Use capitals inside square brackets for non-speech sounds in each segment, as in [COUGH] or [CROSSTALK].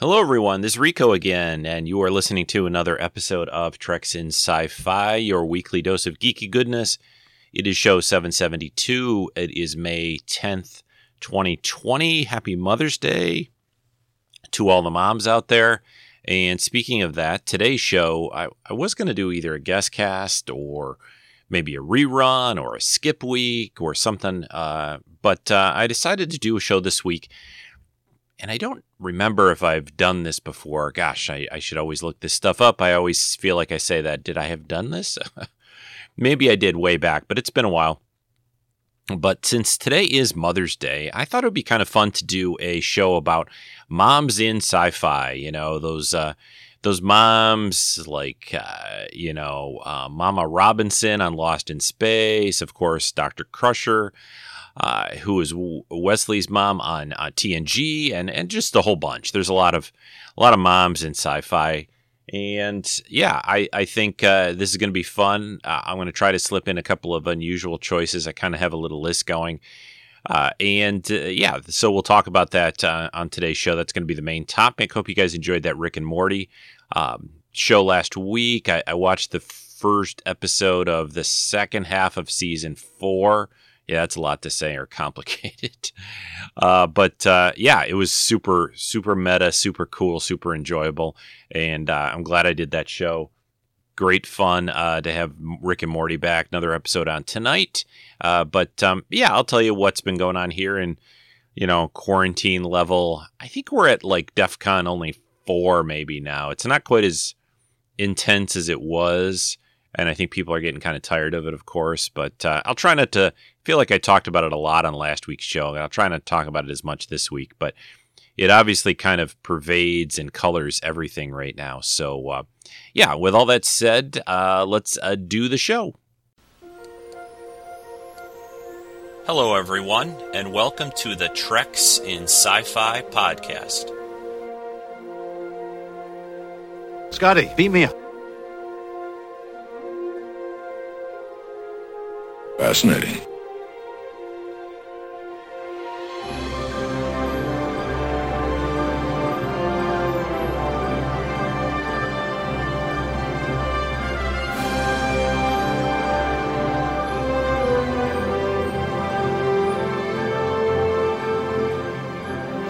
Hello, everyone. This is Rico again, and you are listening to another episode of Treks and Sci Fi, your weekly dose of geeky goodness. It is show 772. It is May 10th, 2020. Happy Mother's Day to all the moms out there. And speaking of that, today's show, I, I was going to do either a guest cast or maybe a rerun or a skip week or something. Uh, but uh, I decided to do a show this week and I don't remember if I've done this before. Gosh, I, I, should always look this stuff up. I always feel like I say that. Did I have done this? [LAUGHS] Maybe I did way back, but it's been a while. But since today is Mother's Day, I thought it would be kind of fun to do a show about moms in sci-fi. You know, those uh, those moms like uh, you know uh, Mama Robinson on Lost in Space, of course, Doctor Crusher uh, who is Wesley's mom on uh, TNG, and and just a whole bunch. There's a lot of a lot of moms in sci-fi, and yeah, I I think uh, this is going to be fun. Uh, I'm going to try to slip in a couple of unusual choices. I kind of have a little list going. Uh, and uh, yeah, so we'll talk about that on today's show. That's going to be the main topic. Hope you guys enjoyed that Rick and Morty um, show last week. I, I watched the first episode of the second half of season four. Yeah, that's a lot to say or complicated. [LAUGHS] Uh, but uh, yeah, it was super, super meta, super cool, super enjoyable. And uh, I'm glad I did that show. Great fun uh, to have Rick and Morty back. Another episode on tonight. Uh, but um, yeah, I'll tell you what's been going on here in, you know, quarantine level. I think we're at like DEF CON only four, maybe now. It's not quite as intense as it was and I think people are getting kind of tired of it, of course. But uh, I'll try not to feel like I talked about it a lot on last week's show, and I'll try not to talk about it as much this week. But it obviously kind of pervades and colors everything right now. So, uh, yeah, with all that said, uh, let's uh, do the show. Hello, everyone, and welcome to the Treks and Sci Fi podcast. Scotty, beat me up. Fascinating.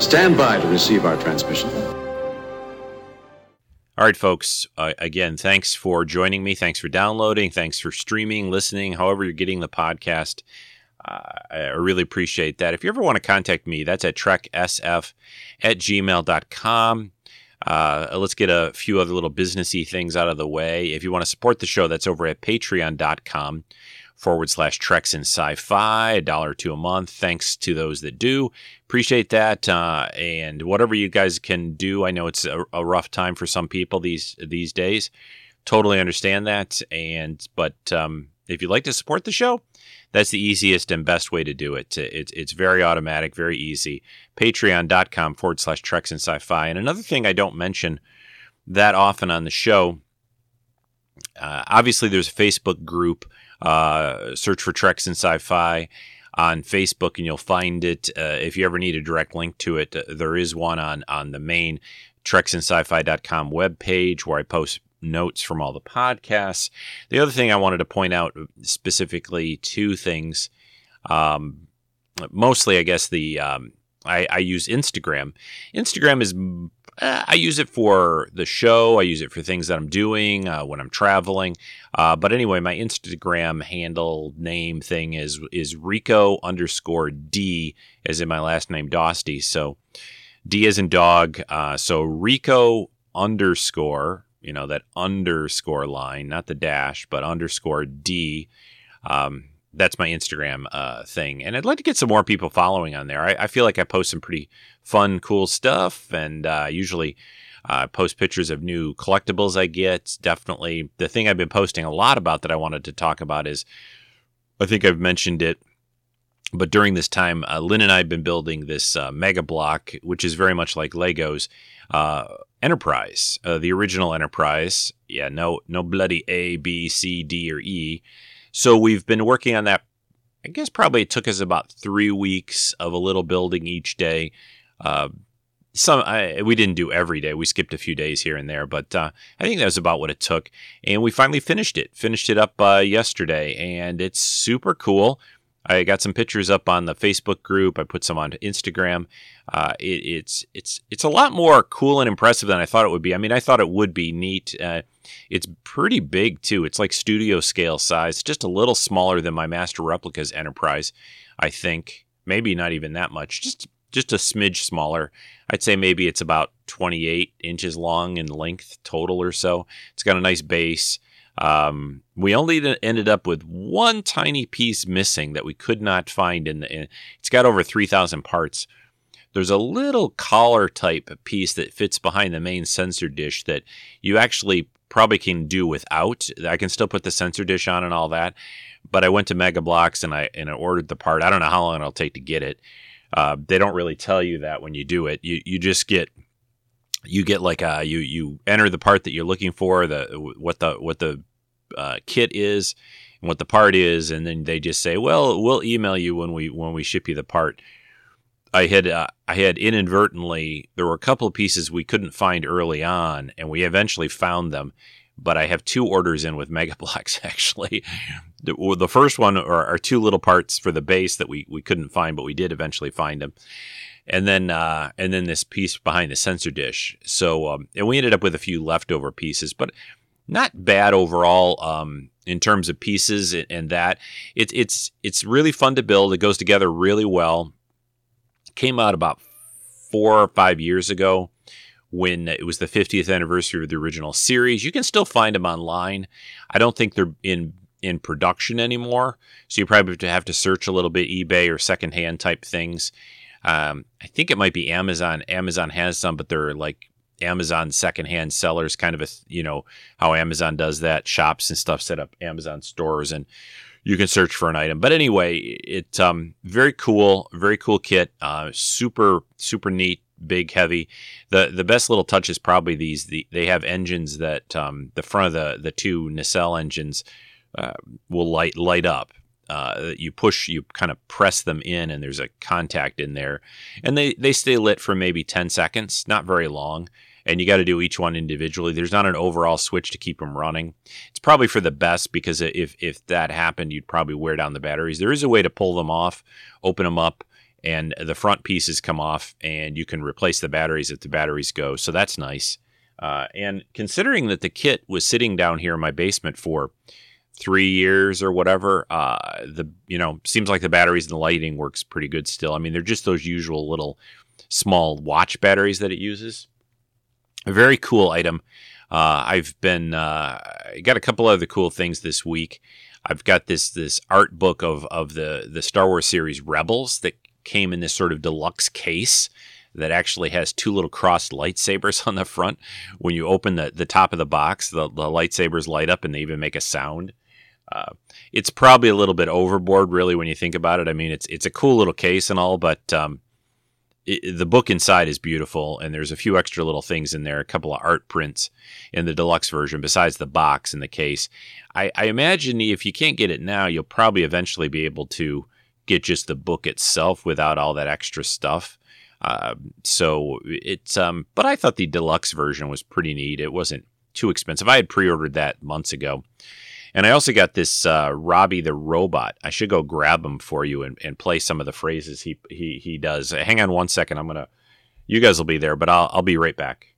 Stand by to receive our transmission. All right, folks. Uh, again, thanks for joining me. Thanks for downloading. Thanks for streaming, listening, however you're getting the podcast. Uh, I really appreciate that. If you ever want to contact me, that's at treksf at gmail.com. Uh, let's get a few other little businessy things out of the way. If you want to support the show, that's over at patreon.com forward slash treks and sci-fi, a dollar two a month. Thanks to those that do. Appreciate that. Uh, and whatever you guys can do, I know it's a, a, rough time for some people these these days. Totally understand that. And but um, if you'd like to support the show, that's the easiest and best way to do it. It's it's very automatic, very easy. Patreon.com forward slash treks and sci-fi. And another thing I don't mention that often on the show. Uh, obviously, there's a Facebook group uh, search for Treks and Sci-Fi on Facebook, and you'll find it. Uh, if you ever need a direct link to it, uh, there is one on on the main TreksandSci-Fi.com webpage where I post notes from all the podcasts. The other thing I wanted to point out specifically, two things. Um, mostly, I guess the um, I, I, use Instagram. Instagram is uh, I use it for the show. I use it for things that I'm doing uh, when I'm traveling. Uh, but anyway, my Instagram handle name thing is is Rico underscore D, as in my last name Dosty. So D as in dog. Uh, so Rico underscore, you know that underscore line, not the dash, but underscore D. Um, that's my Instagram uh, thing, and I'd like to get some more people following on there. I, I feel like I post some pretty fun, cool stuff, and uh, usually uh, post pictures of new collectibles I get. Definitely, the thing I've been posting a lot about that I wanted to talk about is, I think I've mentioned it, but during this time, uh, Lynn and I have been building this uh, mega block, which is very much like Legos. Uh, Enterprise, the original Enterprise, yeah, no, no bloody A, B, C, D, or E so we've been working on that. I guess probably it took us about three weeks of a little building each day. Uh, some I, we didn't do every day. We skipped a few days here and there, but uh, I think that was about what it took. And we finally finished it. Finished it up uh, yesterday, and it's super cool. I got some pictures up on the Facebook group. I put some on Instagram. Uh, it, it's it's it's a lot more cool and impressive than I thought it would be. I mean, I thought it would be neat. Uh, it's pretty big too. It's like studio scale size, just a little smaller than my Master Replicas Enterprise. I think maybe not even that much. Just just a smidge smaller. I'd say maybe it's about 28 inches long in length total or so. It's got a nice base. Um, we only ended up with one tiny piece missing that we could not find in the. In, it's got over 3,000 parts. There's a little collar type piece that fits behind the main sensor dish that you actually probably can do without. I can still put the sensor dish on and all that, but I went to Mega Bloks and I and I ordered the part. I don't know how long it'll take to get it. Uh, they don't really tell you that when you do it. You you just get you get like a you you enter the part that you're looking for, the what the what the uh, kit is and what the part is, and then they just say, "Well, we'll email you when we when we ship you the part." I had uh, I had inadvertently there were a couple of pieces we couldn't find early on, and we eventually found them. But I have two orders in with [LAUGHS] Mega Bloks actually. The, the first one are, are, two little parts for the base that we, we couldn't find, but we did eventually find them and then uh, and then this piece behind the sensor dish. So um, and we ended up with a few leftover pieces, but not bad overall um, in terms of pieces and that. It's it's it's really fun to build. It goes together really well. Came out about four or five years ago when it was the 50th anniversary of the original series. You can still find them online. I don't think they're in in production anymore, so you probably have to search a little bit eBay or secondhand type things. Um, I think it might be Amazon. Amazon has some, but they're like Amazon secondhand sellers, kind of a you know how Amazon does that. Shops and stuff set up Amazon stores, and you can search for an item. But anyway, it's um very cool, very cool kit. Uh, super super neat, big, heavy. the The best little touch is probably these. The, they have engines that um, the front of the the two nacelle engines uh, will light light up. Uh, you push, you kind of press them in, and there's a contact in there, and they they stay lit for maybe ten seconds, not very long and you got to do each one individually. There's not an overall switch to keep them running. It's probably for the best because if if that happened, you'd probably wear down the batteries. There is a way to pull them off, open them up, and the front pieces come off, and you can replace the batteries if the batteries go. So that's nice. Uh, and considering that the kit was sitting down here in my basement for three years or whatever, uh, the you know seems like the batteries and the lighting works pretty good still. I mean, they're just those usual little small watch batteries that it uses a very cool item. Uh, I've been uh, got a couple other cool things this week. I've got this this art book of of the the Star Wars series Rebels that came in this sort of deluxe case that actually has two little crossed lightsabers [LAUGHS] on the front. When you open the, the top of the box, the, the lightsabers light up and they even make a sound. Uh, it's probably a little bit overboard, really, when you think about it. I mean, it's it's a cool little case and all, but um, it, the book inside is beautiful, and there's a few extra little things in there, a couple of art prints in the deluxe version, besides the box and the case. I, I imagine if you can't get it now, you'll probably eventually be able to get just the book itself without all that extra stuff. Uh, so it's um, but I thought the deluxe version was pretty neat. It wasn't too expensive. I had pre-ordered that months ago. And I also got this uh, Robbie the robot. I should go grab him for you and, and play some of the phrases he he he does. Hang on one second. I'm gonna. You guys will be there, but I'll I'll be right back.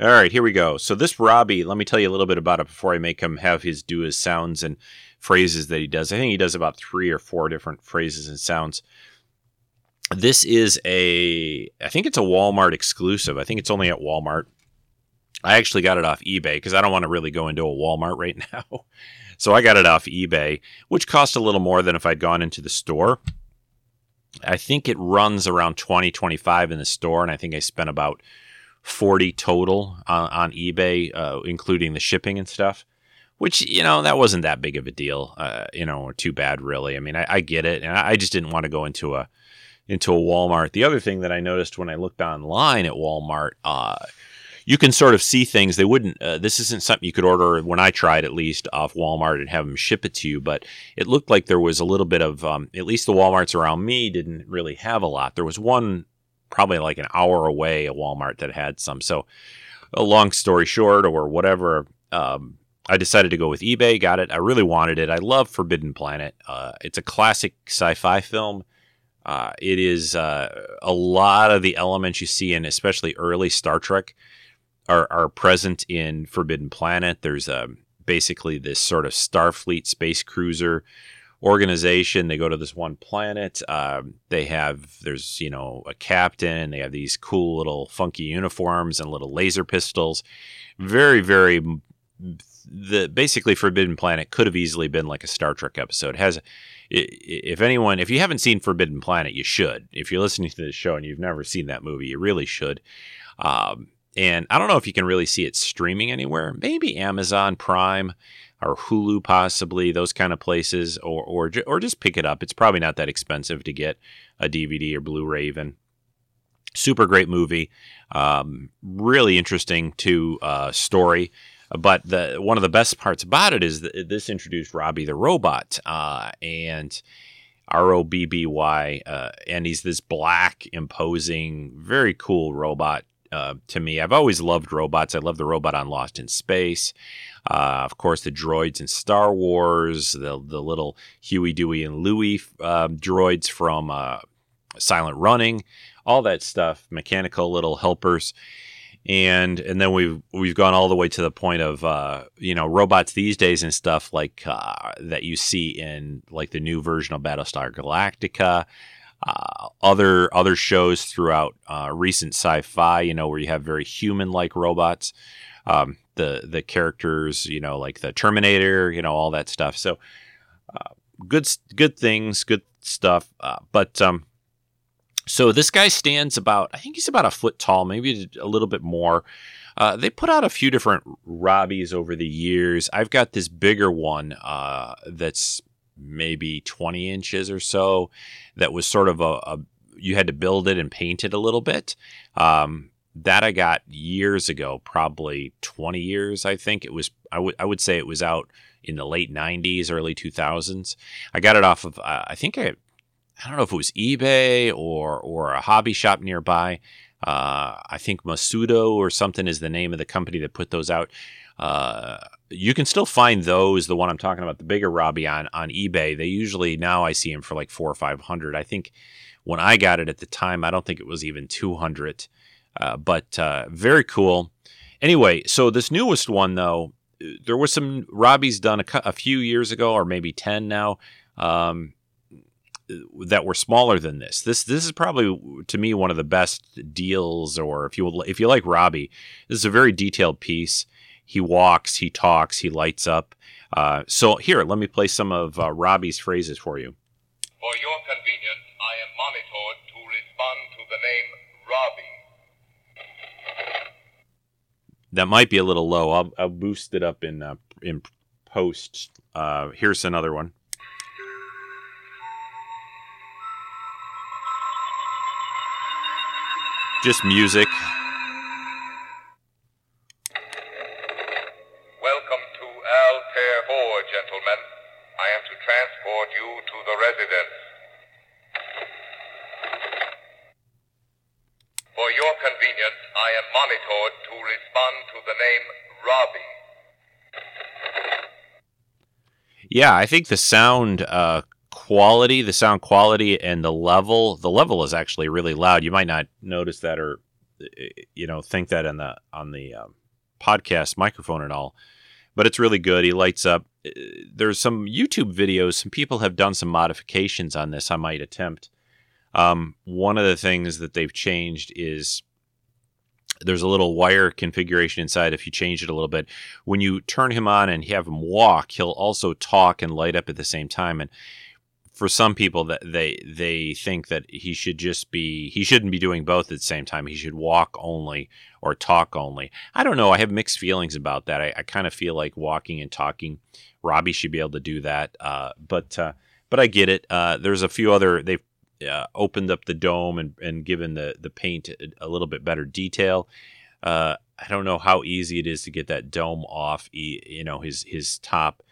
All right, here we go. So this Robbie, let me tell you a little bit about it before I make him have his do his sounds and phrases that he does. I think he does about three or four different phrases and sounds. This is a, I think it's a Walmart exclusive. I think it's only at Walmart. I actually got it off eBay because I don't want to really go into a Walmart right [LAUGHS] now. so I got it off eBay, which cost a little more than if I'd gone into the store. I think it runs around 20, 25 in the store, and I think I spent about 40 total on, on eBay, uh, including the shipping and stuff. Which you know that wasn't that big of a deal, uh, you know, or too bad really. I mean, I, I get it, and I, I just didn't want to go into a into a Walmart. The other thing that I noticed when I looked online at Walmart, uh, you can sort of see things. They wouldn't. Uh, this isn't something you could order when I tried, at least off Walmart, and have them ship it to you. But it looked like there was a little bit of. Um, at least the WalMarts around me didn't really have a lot. There was one probably like an hour away, a Walmart that had some. So, a long story short, or whatever. Um, I decided to go with eBay. Got it. I really wanted it. I love Forbidden Planet. Uh, it's a classic sci-fi film. Uh, it is uh, a lot of the elements you see in, especially early Star Trek, are, are present in Forbidden Planet. There's um, basically this sort of Starfleet space cruiser organization. They go to this one planet. Um, they have there's you know a captain. They have these cool little funky uniforms and little laser pistols. Very very the basically Forbidden Planet could have easily been like a Star Trek episode. It has if anyone if you haven't seen Forbidden Planet, you should. If you're listening to this show and you've never seen that movie, you really should. Um, and I don't know if you can really see it streaming anywhere. Maybe Amazon Prime or Hulu, possibly those kind of places, or or or just pick it up. It's probably not that expensive to get a DVD or Blu-ray even. Super great movie, um, really interesting to uh, story. But the one of the best parts about it is that this introduced Robbie the robot, uh, and R O B B Y, uh, and he's this black, imposing, very cool robot. Uh, to me, I've always loved robots. I love the robot on Lost in Space. Uh, of course, the droids in Star Wars, the the little Huey, Dewey, and Louie uh, droids from uh, Silent Running, all that stuff, mechanical little helpers and and then we've we've gone all the way to the point of uh, you know robots these days and stuff like that you see in like the new version of Battlestar Galactica, uh, other other shows throughout uh, recent sci-fi, you know, where you have very human-like robots, um, the the characters, you know, like the Terminator, you know, all that stuff. So uh, good good things, good stuff, uh, but um, so this guy stands about, I think he's about a foot tall, maybe a little bit more. Uh, they put out a few different Robbies over the years. I've got this bigger one uh, that's maybe 20 inches or so that was sort of a, a you had to build it and paint it a little bit. Um, that I got years ago, probably 20 years, I think. It was, I would I would say it was out in the late 90s, early 2000s. I got it off of, uh, I think I I don't know if it was eBay or or a hobby shop nearby. Uh, I think Masudo or something is the name of the company that put those out. Uh, you can still find those. The one I'm talking about, the bigger Robbie on on eBay. They usually now I see them for like four or five hundred. I think when I got it at the time, I don't think it was even two hundred. Uh, but uh, very cool. Anyway, so this newest one though, there was some Robbies done a, a few years ago, or maybe ten now. Um, that were smaller than this. This this is probably to me one of the best deals. Or if you if you like Robbie, this is a very detailed piece. He walks, he talks, he lights up. Uh, so here, let me play some of uh, Robbie's phrases for you. For your convenience, I am monitored to respond to the name Robbie. That might be a little low. I'll, I'll boost it up in uh, in post. Uh, here's another one. just music. Welcome to Altair 4, gentlemen. I am to transport you to the residence. For your convenience, I am to respond to the name Robbie. Yeah, I think the sound uh, quality, the sound quality and the level, the level is actually really loud. You might not notice that or you know think that on the on the um, podcast microphone and all, but it's really good. He lights up. Uh, there's some YouTube videos. Some people have done some modifications on this. I might attempt. Um, one of the things that they've changed is there's a little wire configuration inside. If you change it a little bit, when you turn him on and have him walk, he'll also talk and light up at the same time. And for some people that they they think that he should just be he shouldn't be doing both at the same time. He should walk only or talk only. I don't know. I have mixed feelings about that. I, I kind of feel like walking and talking. Robbie should be able to do that. Uh, but uh, but I get it. Uh, there's a few other they've uh, opened up the dome and, and given the the paint a, a little bit better detail. Uh, I don't know how easy it is to get that dome off, you know, his his top.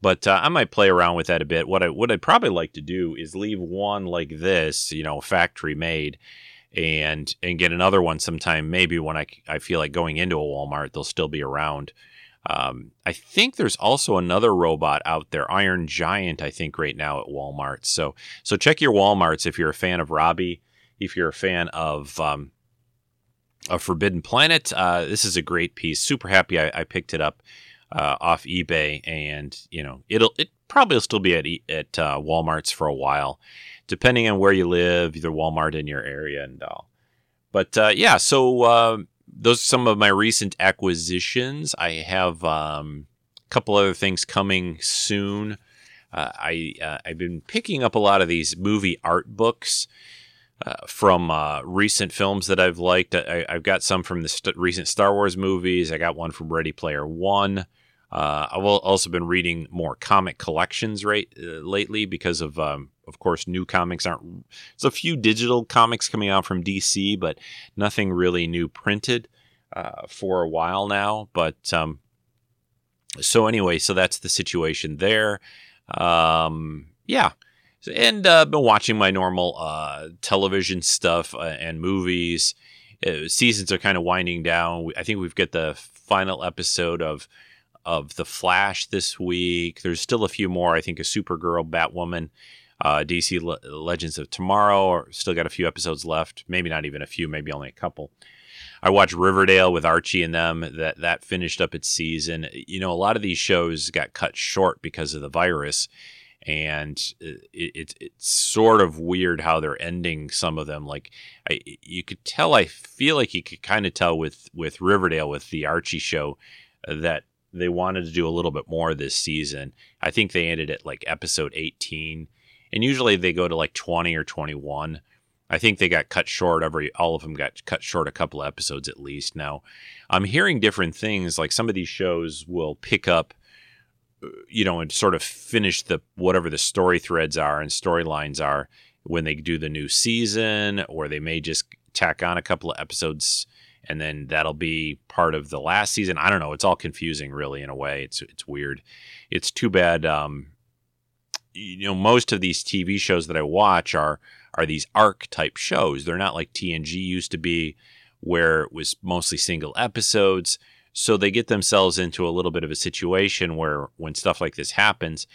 But uh, I might play around with that a bit. What I what I'd probably like to do is leave one like this, you know, factory made, and and get another one sometime. Maybe when I I feel like going into a Walmart, they'll still be around. Um, I think there's also another robot out there, Iron Giant. I think right now at Walmart. So so check your WalMarts if you're a fan of Robbie. If you're a fan of um, a Forbidden Planet. Uh, this is a great piece. Super happy I, I picked it up uh, off eBay, and you know it'll it probably will still be at at uh, WalMarts for a while, depending on where you live, either Walmart in your area and all. But uh, yeah, so uh, those are some of my recent acquisitions. I have um, a couple other things coming soon. Uh, I I've been picking up a lot of these movie art books. Uh, from uh, recent films that I've liked. I, have got some from the st- recent Star Wars movies. I got one from Ready Player One. Uh, I've also been reading more comic collections right uh, lately because of, um, of course, new comics aren't. There's a few digital comics coming out from DC, but nothing really new printed uh, for a while now. But um, so anyway, so that's the situation there. Um, yeah and uh, been watching my normal uh, television stuff uh, and movies. Uh, seasons are kind of winding down. I think we've got the final episode of of the Flash this week. There's still a few more. I think a Supergirl, Batwoman, uh, DC Le- Legends of Tomorrow. Or still got a few episodes left. Maybe not even a few. Maybe only a couple. I watched Riverdale with Archie and them. That that finished up its season. You know, a lot of these shows got cut short because of the virus and it, it, it's sort of weird how they're ending some of them. Like I, you could tell, I feel like you could kind of tell with with Riverdale with the Archie show uh, that they wanted to do a little bit more this season. I think they ended at like episode 18, and usually they go to like 20 or 21. I think they got cut short. Every all of them got cut short a couple episodes at least. Now, I'm hearing different things. Like some of these shows will pick up you know, and sort of finish the whatever the story threads are and storylines are when they do the new season, or they may just tack on a couple of episodes and then that'll be part of the last season. I don't know. It's all confusing, really, in a way. It's it's weird. It's too bad. Um, you know, most of these TV shows that I watch are are these arc type shows. They're not like TNG used to be, where it was mostly single episodes. So they get themselves into a little bit of a situation where when stuff like this happens,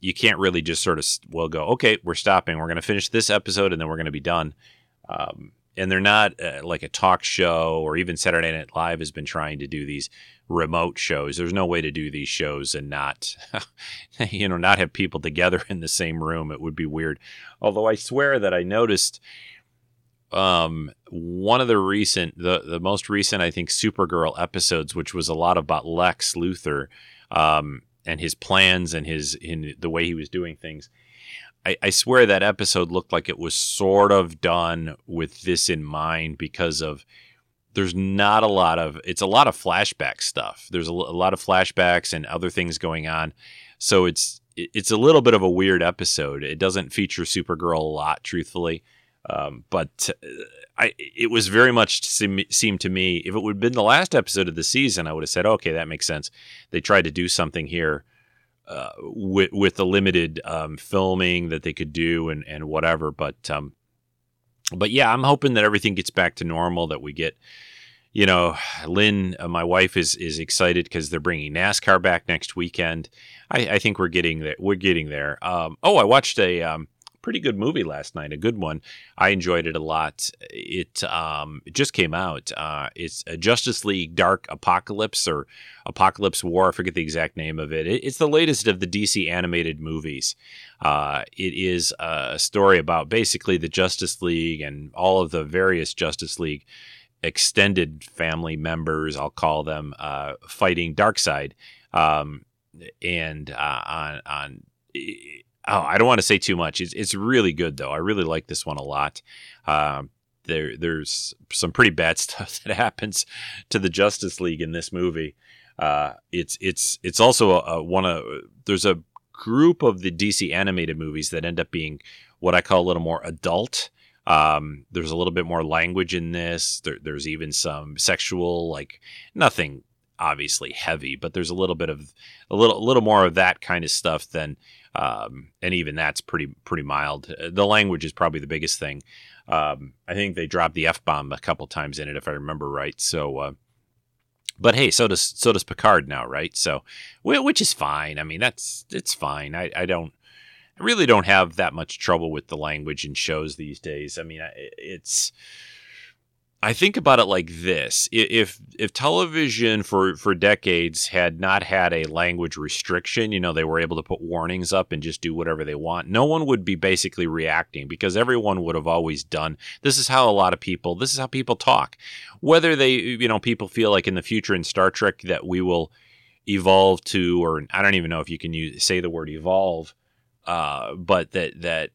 you can't really just sort of well go, okay, we're stopping. We're going to finish this episode and then we're going to be done. Um, and they're not uh, like a talk show or even Saturday Night Live has been trying to do these remote shows. There's no way to do these shows and not, [LAUGHS] you know, not have people together in the same room. It would be weird. Although I swear that I noticed um, one of the recent, the the most recent, I think, Supergirl episodes, which was a lot about Lex Luthor um, and his plans and his in the way he was doing things. I, I swear that episode looked like it was sort of done with this in mind because of there's not a lot of it's a lot of flashback stuff. There's a, lot of flashbacks and other things going on, so it's it's a little bit of a weird episode. It doesn't feature Supergirl a lot, truthfully. Um, but uh, I, it was very much seem, seemed to me if it would have been the last episode of the season, I would have said, okay, that makes sense. They tried to do something here uh, with with the limited um, filming that they could do and and whatever. But um, but yeah, I'm hoping that everything gets back to normal. That we get, you know, Lynn, uh, my wife is is excited because they're bringing NASCAR back next weekend. I, I think we're getting there. We're getting there. Um, oh, I watched a um, pretty good movie last night, a good one. I enjoyed it a lot. It um, it just came out. Uh, it's a Justice League Dark Apokolips or Apokolips War. I forget the exact name of it. it it's the latest of the DC animated movies. Uh, it is a story about basically the Justice League and all of the various Justice League extended family members, I'll call them, uh, fighting Darkseid. Um, and uh, on on oh, I don't want to say too much. It's it's really good though. I really like this one a lot. Um, there there's some pretty bad [LAUGHS] stuff that happens to the Justice League in this movie. Uh, it's it's it's also a, a, one of there's a group of the DC animated movies that end up being what I call a little more adult. Um, there's a little bit more language in this. There, there's even some sexual, like nothing obviously heavy, but there's a little bit of a little a little more of that kind of stuff than, um, and even that's pretty pretty mild. Uh, the language is probably the biggest thing. Um, I think they dropped the f bomb a couple times in it, if I remember right. So, uh, but hey, so does so does Picard now, right? So, which is fine. I mean, that's it's fine. I, I don't I really don't have that much trouble with the language in shows these days. I mean, it's I think about it like this: if if television for for decades had not had a language restriction, you know, they were able to put warnings up and just do whatever they want. No one would be basically reacting because everyone would have always done. This is how a lot of people. This is how people talk. Whether they, you know, people feel like in the future in Star Trek that we will evolve to, or I don't even know if you can use say the word evolve, uh, but that that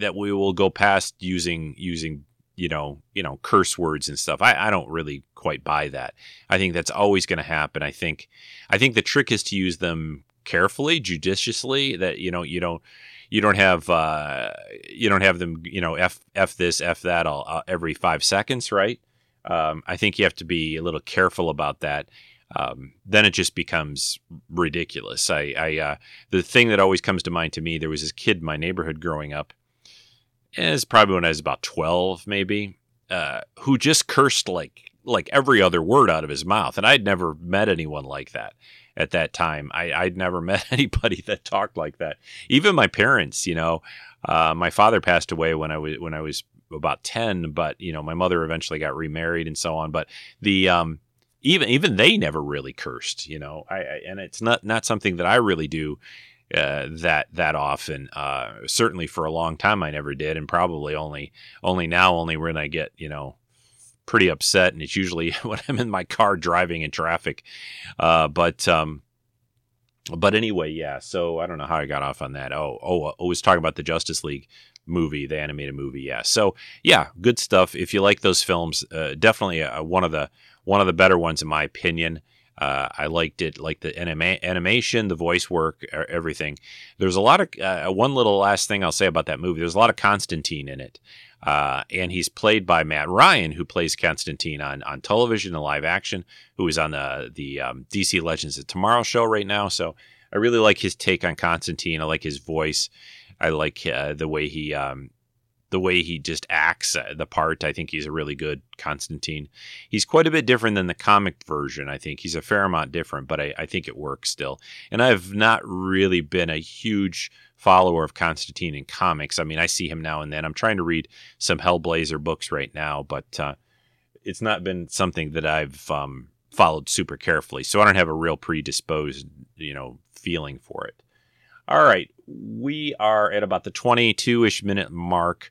that we will go past using using you know, you know, curse words and stuff. I, I don't really quite buy that. I think that's always going to happen. I think, I think the trick is to use them carefully, judiciously. That you know, you don't, you don't have, uh, you don't have them, you know, f f this, f that, all uh, every five seconds, right? Um, I think you have to be a little careful about that. Um, then it just becomes ridiculous. I, I uh, the thing that always comes to mind to me, there was this kid in my neighborhood growing up is probably when I was about 12, maybe, uh, who just cursed like like every other word out of his mouth. And I'd never met anyone like that at that time. I, I'd never [LAUGHS] met anybody that talked like that. Even my parents, you know, uh, my father passed away when I was when I was about 10, but you know, my mother eventually got remarried and so on. But the um, even even they never really cursed, you know. I, I and it's not not something that I really do uh, that that often. Uh, certainly for a long time, I never did, and probably only only now, only when I get you know pretty upset, and it's usually [LAUGHS] when I'm in my car driving in traffic. Uh, but um, but anyway, yeah. So I don't know how I got off on that. Oh, oh, I was talking about the Justice League movie, the animated movie. Yeah. So yeah, good stuff. If you like those films, uh, definitely uh, one of the one of the better ones in my opinion. Uh, I liked it, like the anima- animation, the voice work, everything. There's a lot of uh, one little last thing I'll say about that movie. There's a lot of Constantine in it, uh, and he's played by Matt Ryan, who plays Constantine on on television and live action, who is on the the um, DC Legends of Tomorrow show right now. So I really like his take on Constantine. I like his voice. I like uh, the way he um, the way he just acts uh, the part. I think he's a really good Constantine. He's quite a bit different than the comic version. I think he's a fair amount different, but I, I think it works still. And I've not really been a huge follower of Constantine in comics. I mean, I see him now and then. I'm trying to read some Hellblazer books right now, but uh, it's not been something that I've um, followed super carefully. So I don't have a real predisposed, you know, feeling for it. All right, we are at about the 22 ish minute mark.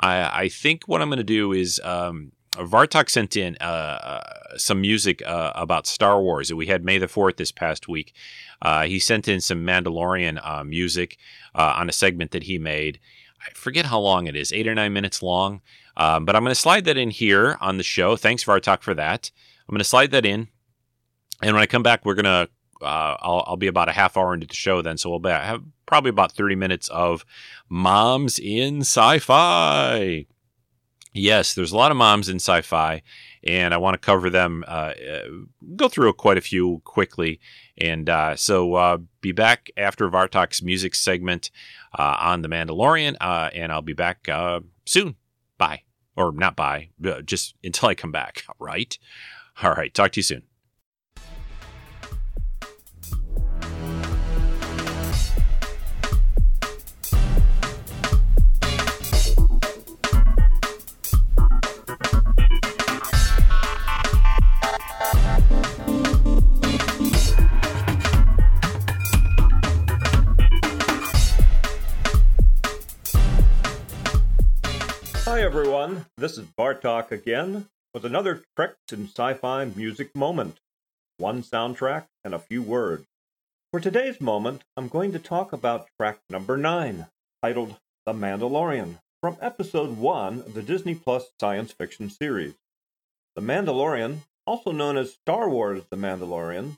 I, I think what I'm going to do is um, Vartok sent in uh, uh, some music uh, about Star Wars. We had May the 4th this past week. Uh, he sent in some Mandalorian uh, music uh, on a segment that he made. I forget how long it is, eight or nine minutes long. Um, but I'm going to slide that in here on the show. Thanks, Vartok, for that. I'm going to slide that in. And when I come back, we're going to uh, I'll, I'll, be about a half hour into the show then, so we'll be, have probably about 30 minutes of moms in sci-fi. Yes, there's a lot of moms in sci-fi, and I want to cover them. Uh, uh, go through quite a few quickly, and uh, so uh, be back after Vartok's music segment uh, on the Mandalorian, and I'll be back soon. Bye, or not bye, just until I come back. [LAUGHS] Right. All right. Talk to you soon. Everyone, this is Bartok again with another Treks and Sci-Fi music moment. One soundtrack and a few words. For today's moment, I'm going to talk about track number 9, titled The Mandalorian, from episode 1 of the Disney Plus science fiction series. The Mandalorian, also known as Star Wars The Mandalorian,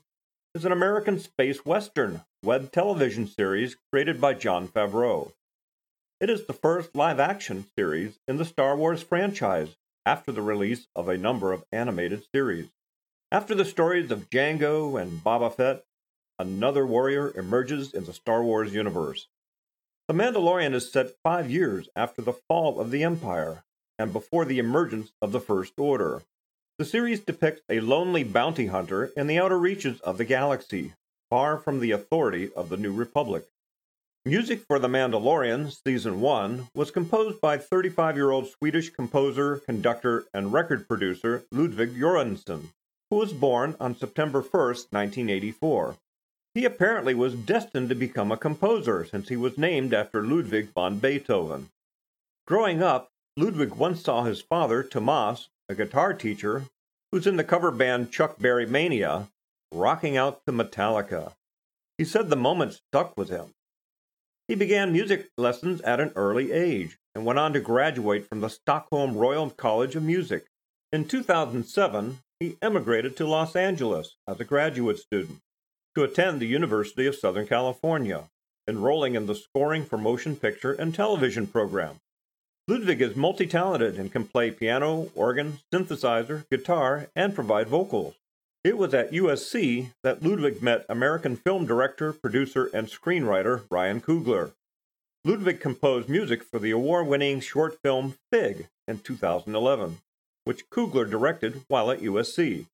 is an American space western web television series created by Jon Favreau. It is the first live action series in the Star Wars franchise after the release of a number of animated series. After the stories of Jango and Boba Fett, another warrior emerges in the Star Wars universe. The Mandalorian is set five years after the fall of the Empire and before the emergence of the First Order. The series depicts a lonely bounty hunter in the outer reaches of the galaxy, far from the authority of the New Republic. Music for The Mandalorian, Season 1, was composed by 35 year old Swedish composer, conductor, and record producer Ludwig Göransson, who was born on September 1, 1984. He apparently was destined to become a composer since he was named after Ludwig van Beethoven. Growing up, Ludwig once saw his father, Tomas, a guitar teacher, who's in the cover band Chuck Berry Mania, rocking out to Metallica. He said the moment stuck with him. He began music lessons at an early age and went on to graduate from the Stockholm Royal College of Music. In 2007, he emigrated to Los Angeles as a graduate student to attend the University of Southern California, enrolling in the Scoring for Motion Picture and Television program. Ludwig is multi talented and can play piano, organ, synthesizer, guitar, and provide vocals. It was at USC that Ludwig met American film director, producer, and screenwriter Ryan Coogler. Ludwig composed music for the award winning short film Fig in 2011, which Coogler directed while at USC.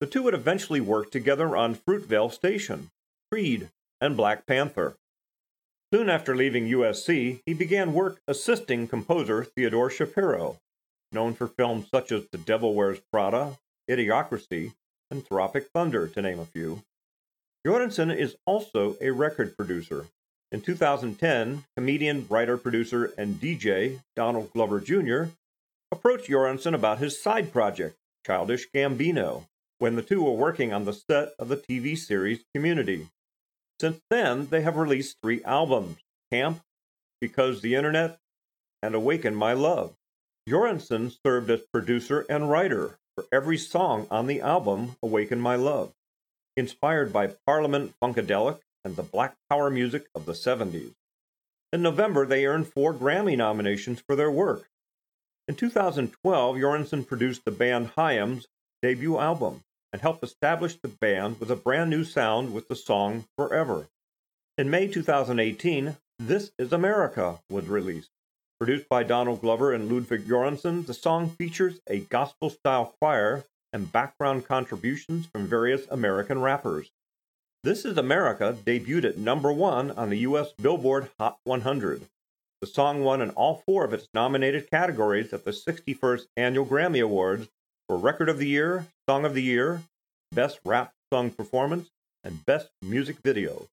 The two would eventually work together on Fruitvale Station, Creed, and Black Panther. Soon after leaving USC, he began work assisting composer Theodore Shapiro, known for films such as The Devil Wears Prada, Idiocracy, and Thunder, to name a few. Göransson is also a record producer. In 2010, comedian, writer, producer, and DJ Donald Glover Jr. approached Göransson about his side project, Childish Gambino, when the two were working on the set of the TV series Community. Since then, they have released three albums Camp, Because the Internet, and Awaken My Love. Göransson served as producer and writer for every song on the album Awaken My Love, inspired by Parliament Funkadelic and the Black Power music of the 70s. In November, they earned four Grammy nominations for their work. In 2012, Göransson produced the band Haim's debut album, and helped establish the band with a brand new sound with the song Forever. In May 2018, This Is America was released. Produced by Donald Glover and Ludwig Göransson, the song features a gospel style choir and background contributions from various American rappers. This Is America debuted at number one on the U.S. Billboard Hot 100. The song won in all four of its nominated categories at the 61st Annual Grammy Awards for Record of the Year, Song of the Year, Best Rap Song Performance, and Best Music Video.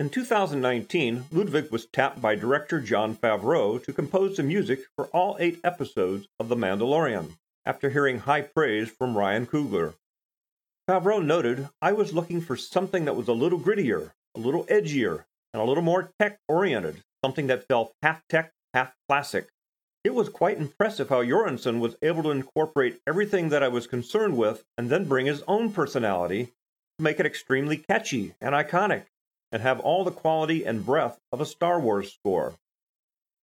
In 2019, Ludwig was tapped by director Jon Favreau to compose the music for all eight episodes of The Mandalorian, after hearing high praise from Ryan Coogler. Favreau noted, I was looking for something that was a little grittier, a little edgier, and a little more tech oriented, something that felt half tech, half classic. It was quite impressive how Göransson was able to incorporate everything that I was concerned with and then bring his own personality to make it extremely catchy and iconic and have all the quality and breadth of a Star Wars score.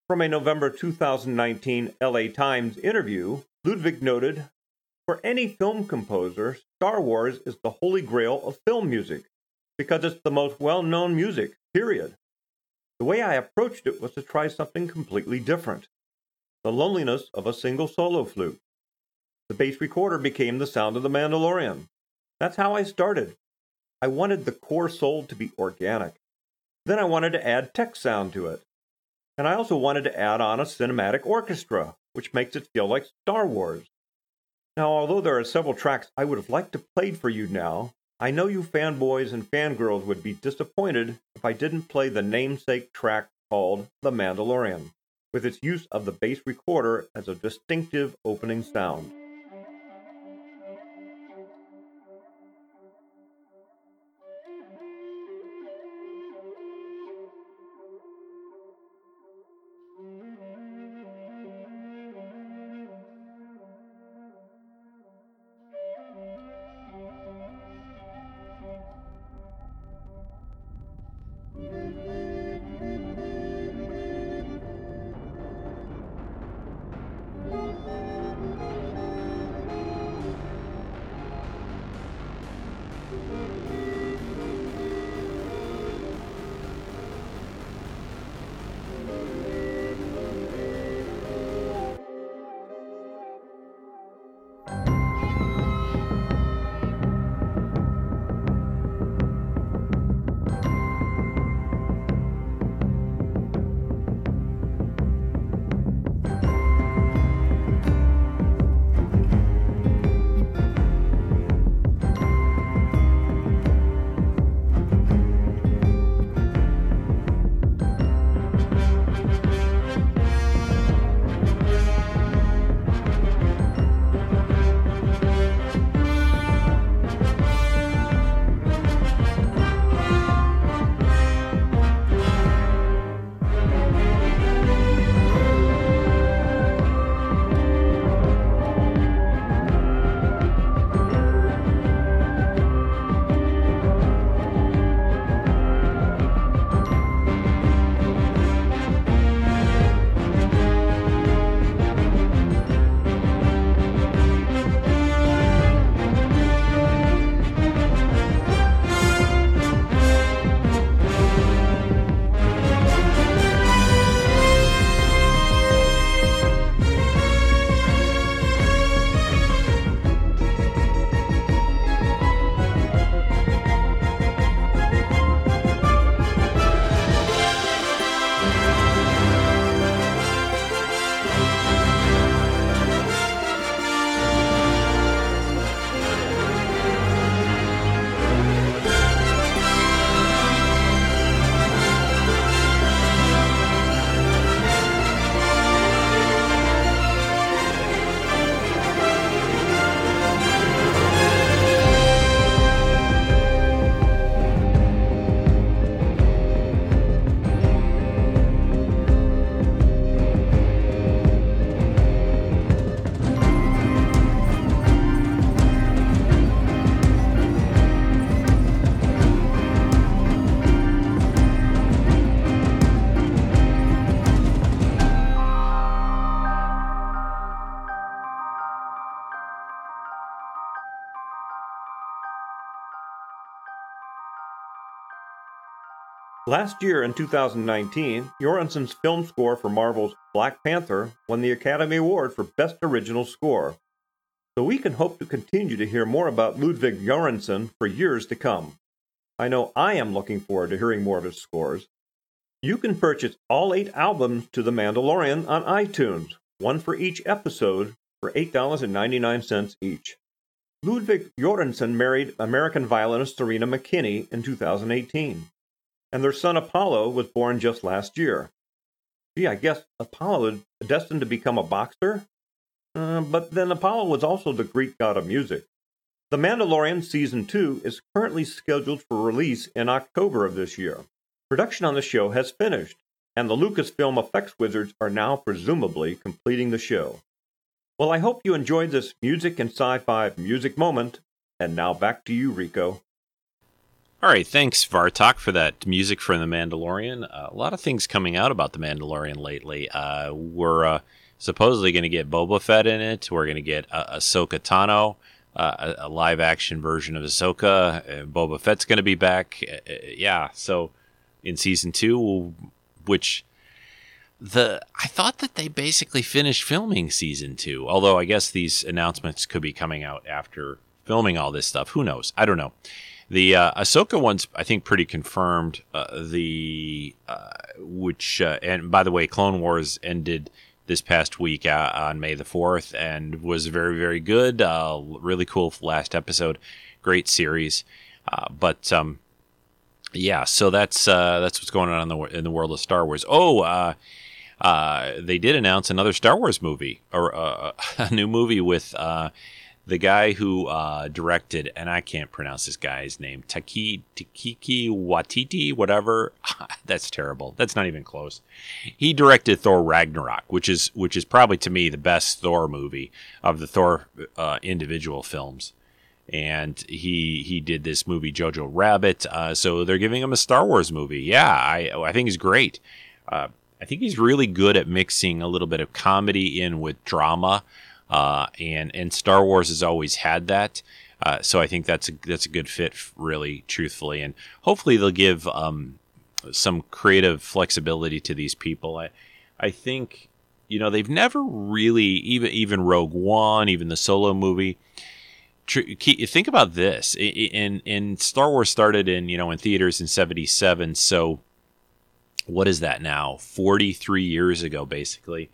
From a November 2019 LA Times interview, Ludwig noted For any film composer, Star Wars is the holy grail of film music because it's the most well known music, period. The way I approached it was to try something completely different the loneliness of a single solo flute. The bass recorder became the sound of the Mandalorian. That's how I started. I wanted the core soul to be organic. Then I wanted to add tech sound to it. And I also wanted to add on a cinematic orchestra, which makes it feel like Star Wars. Now, although there are several tracks I would have liked to play for you now, I know you fanboys and fangirls would be disappointed if I didn't play the namesake track called The Mandalorian with its use of the bass recorder as a distinctive opening sound. Last year in 2019, Göransson's film score for Marvel's Black Panther won the Academy Award for Best Original Score. So we can hope to continue to hear more about Ludwig Göransson for years to come. I know I am looking forward to hearing more of his scores. You can purchase all eight albums to The Mandalorian on iTunes, one for each episode, for $8.99 each. Ludwig Göransson married American violinist Serena McKinney in 2018, and their son Apollo was born just last year. Gee, I guess Apollo is destined to become a boxer? Uh, but then Apollo was also the Greek god of music. The Mandalorian Season 2 is currently scheduled for release in October of this year. Production on the show has finished, and the Lucasfilm effects wizards are now presumably completing the show. Well, I hope you enjoyed this music and sci fi music moment, and now back to you, Rico. All right, thanks, Vartok, for that music from The Mandalorian. Uh, a lot of things coming out about The Mandalorian lately. Uh, we're uh, supposedly going to get Boba Fett in it. We're going to get uh, Ahsoka Tano uh, a, a, live action version of Ahsoka. Boba Fett's going to be back. Uh, uh, yeah, so in season two, which the I thought that they basically finished filming season two. Although I guess these announcements could be coming out after filming all this stuff. Who knows? I don't know. The uh, Ahsoka one's, I think, pretty confirmed. Uh, the uh, which, uh, and by the way, Clone Wars ended this past week uh, on May the 4th and was very, very good. Uh, really cool last episode. Great series. Uh, but um, yeah, so that's that's what's going on in the, in the world of Star Wars. Oh, they did announce another Star Wars movie or [LAUGHS] a new movie with the guy who uh, directed, and I can't pronounce this guy's name, Taki Takiki Watiti, whatever. [LAUGHS] That's terrible. That's not even close. He directed Thor Ragnarok, which is which is probably to me the best Thor movie of the Thor uh, individual films. And he he did this movie Jojo Rabbit. Uh, so they're giving him a Star Wars movie. Yeah, I I think he's great. Uh, I think he's really good at mixing a little bit of comedy in with drama. Uh, and and Star Wars has always had that. Uh, so I think that's a that's a good fit, really, truthfully, and hopefully they'll give um, some creative flexibility to these people. I I think you know they've never really even even Rogue One, even the Solo movie. Tr- think about this. In in Star Wars started in you know in theaters in '77, so what is that now? Forty three years ago, basically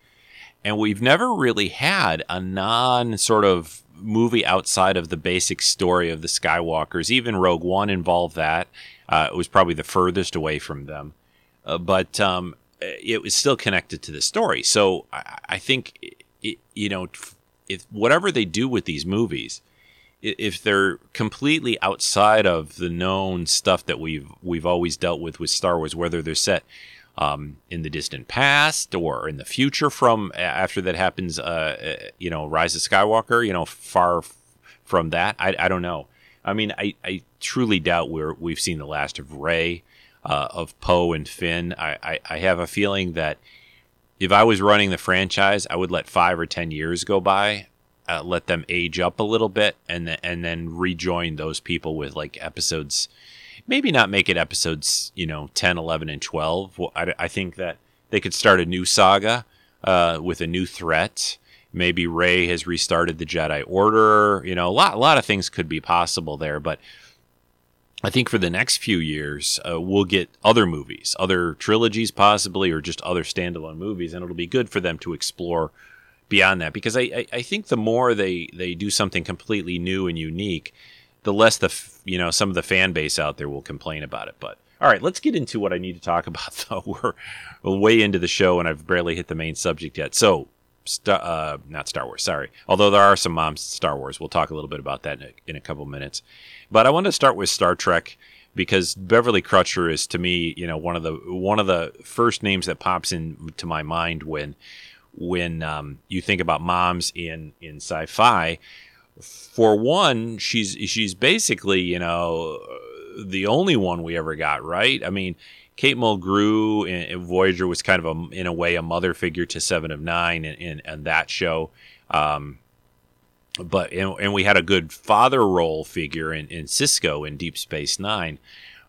and we've never really had a non sort of movie outside of the basic story of the Skywalkers. Even Rogue One involved that. Uh, it was probably the furthest away from them, uh, but um, it was still connected to the story. So I, I think, it, you know, if whatever they do with these movies, if they're completely outside of the known stuff that we've we've always dealt with with Star Wars, whether they're set um, in the distant past or in the future from after that happens, uh, uh, you know, Rise of Skywalker, you know, far from that. I, I don't know. I mean, I, I truly doubt we're, we've seen the last of Rey, uh, of Poe and Finn. I, I, I have a feeling that if I was running the franchise, I would let five or 10 years go by, uh, let them age up a little bit, and, th- and then rejoin those people with like episodes maybe not make it episodes, you know, 10, 11, and 12. I, I think that they could start a new saga uh, with a new threat. Maybe Rey has restarted the Jedi Order. You know, a lot, a lot of things could be possible there. But I think for the next few years, uh, we'll get other movies, other trilogies possibly, or just other standalone movies, and it'll be good for them to explore beyond that. Because I, I, I think the more they, they do something completely new and unique, the less the you know some of the fan base out there will complain about it. But all right, let's get into what I need to talk [LAUGHS] about. Though we're way into the show and I've barely hit the main subject yet. So, uh, not Star Wars, sorry. Although there are some moms Star Wars, we'll talk a little bit about that in a, in a couple minutes. But I want to start with Star Trek because Beverly Crusher is to me, you know, one of the one of the first names that pops into my mind when when um, you think about moms in in sci-fi for one, she's she's basically you know the only one we ever got right. I mean, Kate Mulgrew in, Voyager was kind of a, in a way a mother figure to Seven of Nine and, and, that show. Um, but and, and, we had a good father role figure in, in Sisko in Deep Space Nine.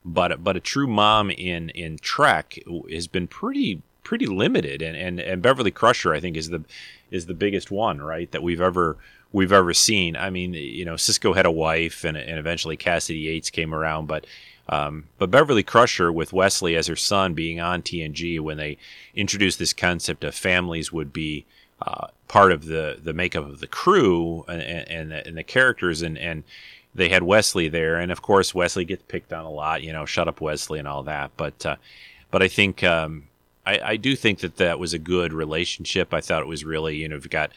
but but a true mom in in Trek has been pretty pretty limited, and and and Beverly Crusher I think is the is the biggest one, right? That we've ever we've ever seen. I mean, you know, Sisko had a wife, and and eventually Cassidy Yates came around, but. Um, but Beverly Crusher, with Wesley as her son, being on TNG when they introduced this concept of families would be uh, part of the the makeup of the crew and and, and the characters, and and they had Wesley there, and of course Wesley gets picked on a lot, you know, shut up Wesley and all that. But uh, but I think um, I, I do think that that was a good relationship. I thought it was really, you know, you've got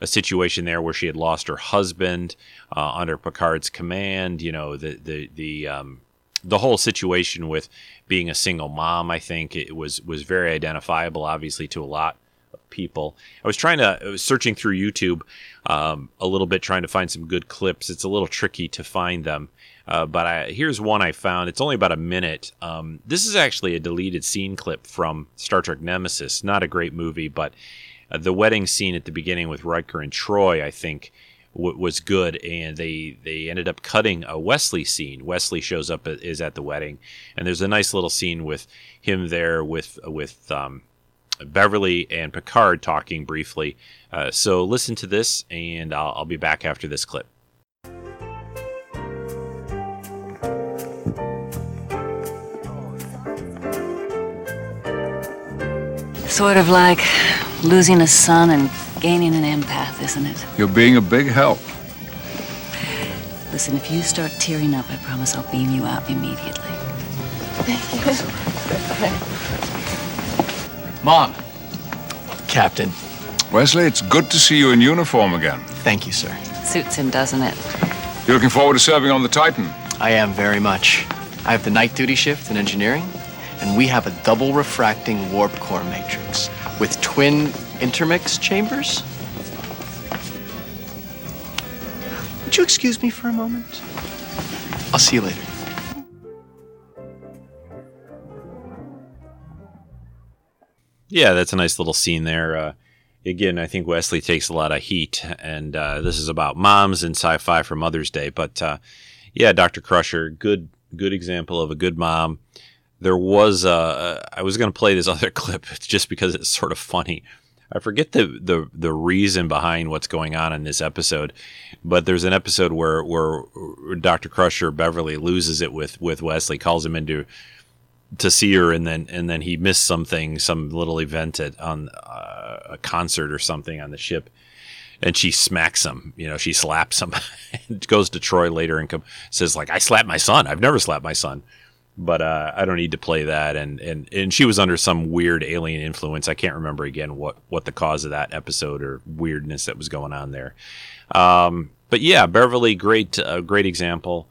a situation there where she had lost her husband uh, under Picard's command. You know, the the the um, the whole situation with being a single mom. I think it was was very identifiable, obviously, to a lot of people. I was trying to I was searching through YouTube um, a little bit, trying to find some good clips. It's a little tricky to find them. Uh, but I, here's one I found. It's only about a minute. Um, this is actually a deleted scene clip from Star Trek Nemesis. Not a great movie, but uh, the wedding scene at the beginning with Riker and Troi, I think, w- was good. And they they ended up cutting a Wesley scene. Wesley shows up uh, is at the wedding, and there's a nice little scene with him there with with um, Beverly and Picard talking briefly. Uh, so listen to this, and I'll, I'll be back after this clip. Sort of like losing a son and gaining an empath, isn't it? You're being a big help. Listen, if you start tearing up, I promise I'll beam you out immediately. Thank you. [LAUGHS] Mom. Captain. Wesley, it's good to see you in uniform again. Thank you, sir. Suits him, doesn't it? You're looking forward to serving on the Titan? I am very much. I have the night duty shift in engineering, and we have a double refracting warp core matrix with twin intermix chambers. Would you excuse me for a moment? I'll see you later. Yeah, that's a nice little scene there. Uh, again, I think Wesley takes a lot of heat, and uh, this is about moms and sci-fi for Mother's Day. But uh, yeah, Doctor Crusher, good good example of a good mom. There was uh, I was going to play this [LAUGHS] other clip just because it's sort of funny. I forget the, the the reason behind what's going on in this episode, but there's an episode where where Doctor Crusher Beverly loses it with with Wesley, calls him into to see her, and then and then he missed something, some little event at on uh, a concert or something on the ship, and she smacks him. You know, she slaps him. [LAUGHS] goes to Troi later and com- says like, "I slapped my son. I've never slapped my son." But uh, I don't need to play that. And, and and she was under some weird alien influence. I can't remember again what what the cause of that episode or weirdness that was going on there. Um, but yeah, Beverly, great uh, great example.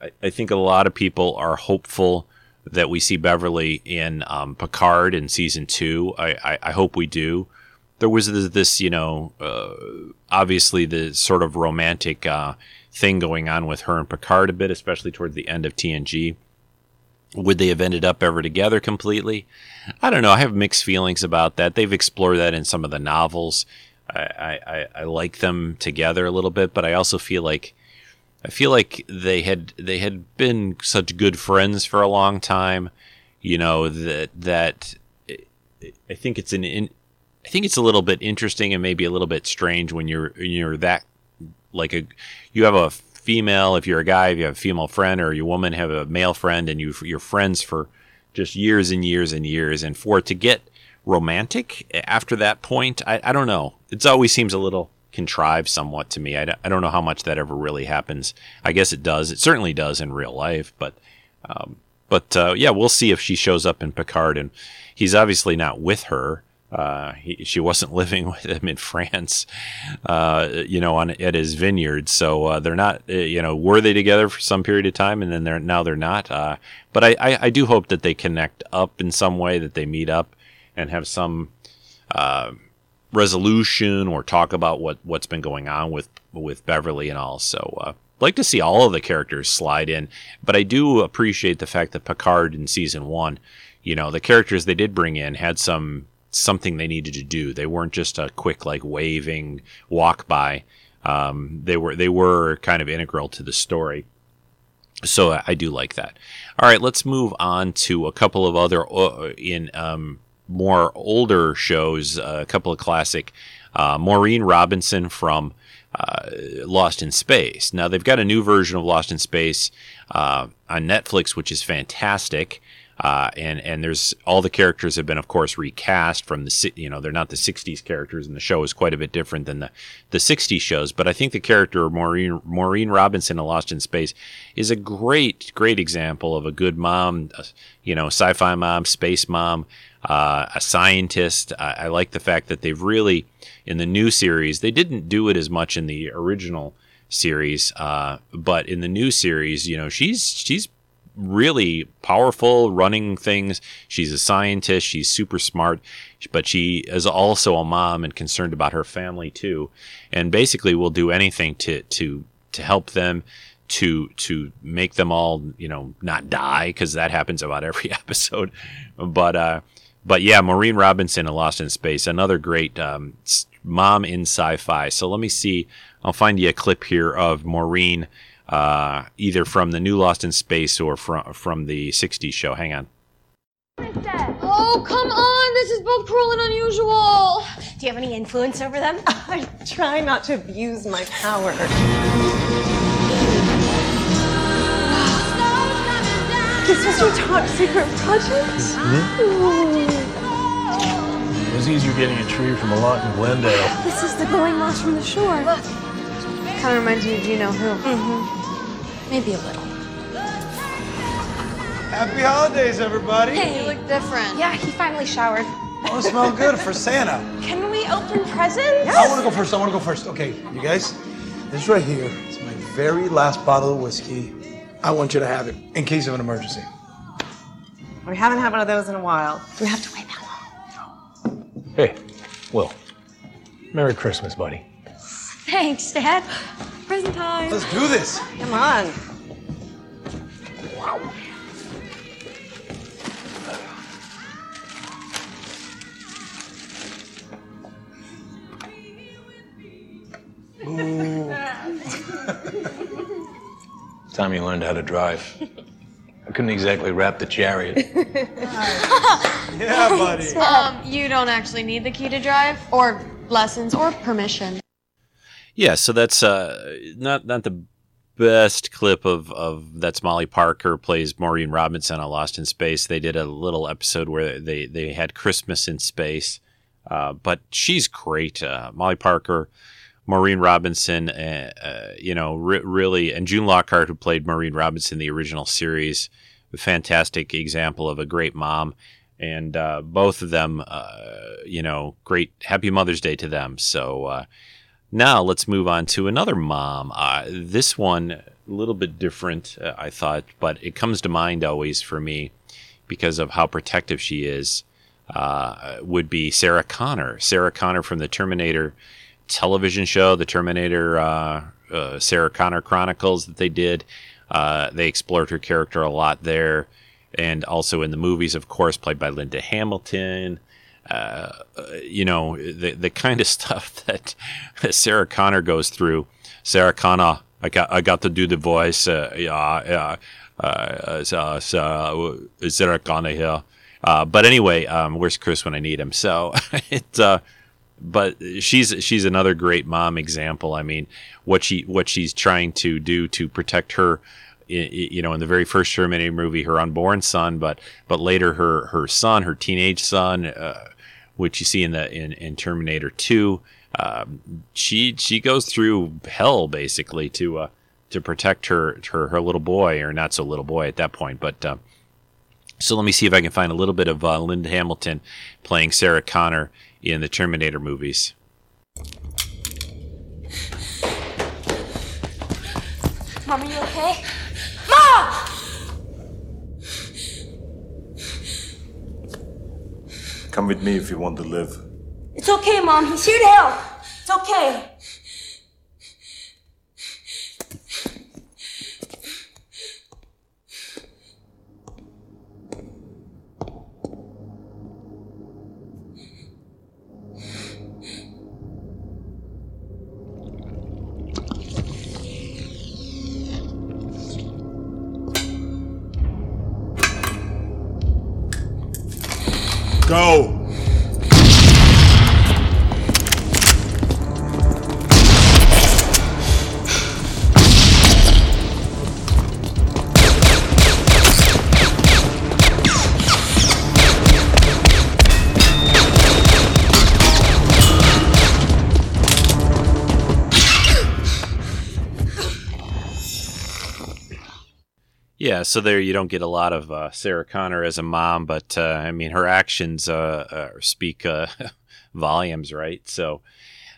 I, I think a lot of people are hopeful that we see Beverly in um, Picard in season two. I, I, I, hope we do. There was this, this you know, uh, obviously the sort of romantic uh, thing going on with her and Picard a bit, especially towards the end of TNG. Would they have ended up ever together completely? I don't know. I have mixed feelings about that. They've explored that in some of the novels. I, I, I like them together a little bit, but I also feel like I feel like they had they had been such good friends for a long time, you know that that I think it's an in, I think it's a little bit interesting and maybe a little bit strange when you're you're that like a you have a female if you're a guy if you have a female friend or your woman have a male friend and you you're friends for just years and years and years and for it to get romantic after that point I, I don't know it always seems a little contrived somewhat to me. I, I don't know how much that ever really happens. I guess it does. It certainly does in real life, but um, but uh, yeah, we'll see if she shows up in Picard, and he's obviously not with her. Uh, he, she wasn't [LAUGHS] living with him in France, uh, you know, on at his vineyard. So uh, they're not, uh, you know, were they together for some period of time, and then they're now they're not. Uh, but I, I, I, do hope that they connect up in some way, that they meet up and have some uh, resolution or talk about what what's been going on with with Beverly and all. So like to see all of the characters slide in, but I do appreciate the fact that Picard in season one, you know, the characters they did bring in had some something they needed to do. They weren't just a quick like waving walk by. Um, they were they were kind of integral to the story. so I, I do like that. All right, let's move on to a couple of other uh, in um, more older shows. Uh, a couple of classic. Uh, Maureen Robinson from uh, Lost in Space. Now they've got a new version of Lost in Space uh, on Netflix, which is fantastic. Uh, and and there's all the characters have been, of course, recast from the you know they're not the '60s characters, and the show is quite a bit different than the the '60s shows. But I think the character Maureen Maureen Robinson in Lost in Space is a great great example of a good mom, you know, sci-fi mom, space mom, uh, a scientist. I, I like the fact that they've really in the new series they didn't do it as much in the original series, uh, but in the new series, you know, she's she's really powerful running things. She's a scientist. She's super smart, but she is also a mom and concerned about her family too. And basically will do anything to, to, to help them to, to make them all, you know, not die. Cause that happens about every [LAUGHS] episode. But, uh, but yeah, Maureen Robinson in Lost in Space, another great, um, mom in sci-fi. So let me see. I'll find you a clip here of Maureen uh, either from the new Lost in Space or from from the '60s show. Hang on. Oh, come on! This is both cruel and unusual. Do you have any influence over them? [LAUGHS] I try not to abuse my power. This was your top secret project? It was easier getting a tree from a lot in Glendale. This is the glowing moss from the shore. Look. Kind of reminds you of you know who. Mm-hmm. Maybe a little. Happy holidays, everybody. Hey, you look different. Yeah, he finally showered. Oh, smell good for Santa. Can we open presents? Yes. I want to go first. I want to go first. Okay, you guys, this right here is my very last bottle of whiskey. I want you to have it in case of an emergency. We haven't had one of those in a while. Do we have to wait that long? Hey, Will. Merry Christmas, buddy. Thanks, Dad. Present time. Let's do this. Come on. Ooh. [LAUGHS] Time you learned how to drive. I couldn't exactly wrap the chariot. [LAUGHS] yeah, buddy. Um, you don't actually need the key to drive, or lessons, or permission. Yeah, so that's uh, not not the best clip of of that's Molly Parker plays Maureen Robinson on Lost in Space. They did a little episode where they they had Christmas in space, uh, but she's great. Uh, Molly Parker, Maureen Robinson, uh, uh, you know, re- really, and June Lockhart who played Maureen Robinson in the original series, a fantastic example of a great mom. And uh, both of them, uh, you know, great. Happy Mother's Day to them. So now let's move on to another mom. Uh, this one a little bit different, uh, I thought, but it comes to mind always for me because of how protective she is. Uh, would be Sarah Connor. Sarah Connor from the Terminator television show, the Terminator uh, uh, Sarah Connor Chronicles that they did. Uh, they explored her character a lot there, and also in the movies, of course, played by Linda Hamilton uh, you know, the the kind of [LAUGHS] stuff that Sarah Connor goes through. Sarah Connor, I got I got to do the voice. Uh, yeah, yeah. Uh, uh, so, Sarah Connor here. Uh, but anyway, um, where's Chris when I need him? So [LAUGHS] it. Uh, but she's she's another great mom example. I mean, what she what she's trying to do to protect her you know, in the very first Terminator movie, her unborn son, but but later her her son, her teenage son, uh, which you see in the in, in Terminator Two. Um, she she goes through hell basically to uh, to protect her, her her little boy or not so little boy at that point. But uh, so let me see if I can find a little bit of uh, Linda Hamilton playing Sarah Connor in the Terminator movies. Mom, are you okay? Mom! Come with me if you want to live. It's okay, Mom. He's here to help. It's okay. Go! Yeah, so there you don't get a lot of uh, Sarah Connor as a mom, but uh, I mean her actions uh, uh speak uh, [LAUGHS] volumes, right? So,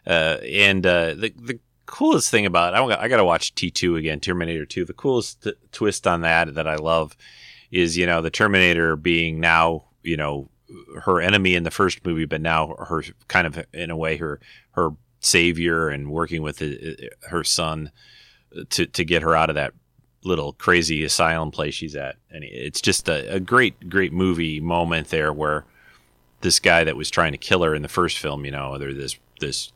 uh, and the the coolest thing about I, I got to watch T two again, Terminator two. The coolest t- twist on that that I love is you know the Terminator being now you know her enemy in the first movie, but now her kind of in a way her her savior and working with her son to to get her out of that little crazy asylum place she's at. And it's just a, a, great, great movie moment there where this guy that was trying to kill her in the first film, you know, this this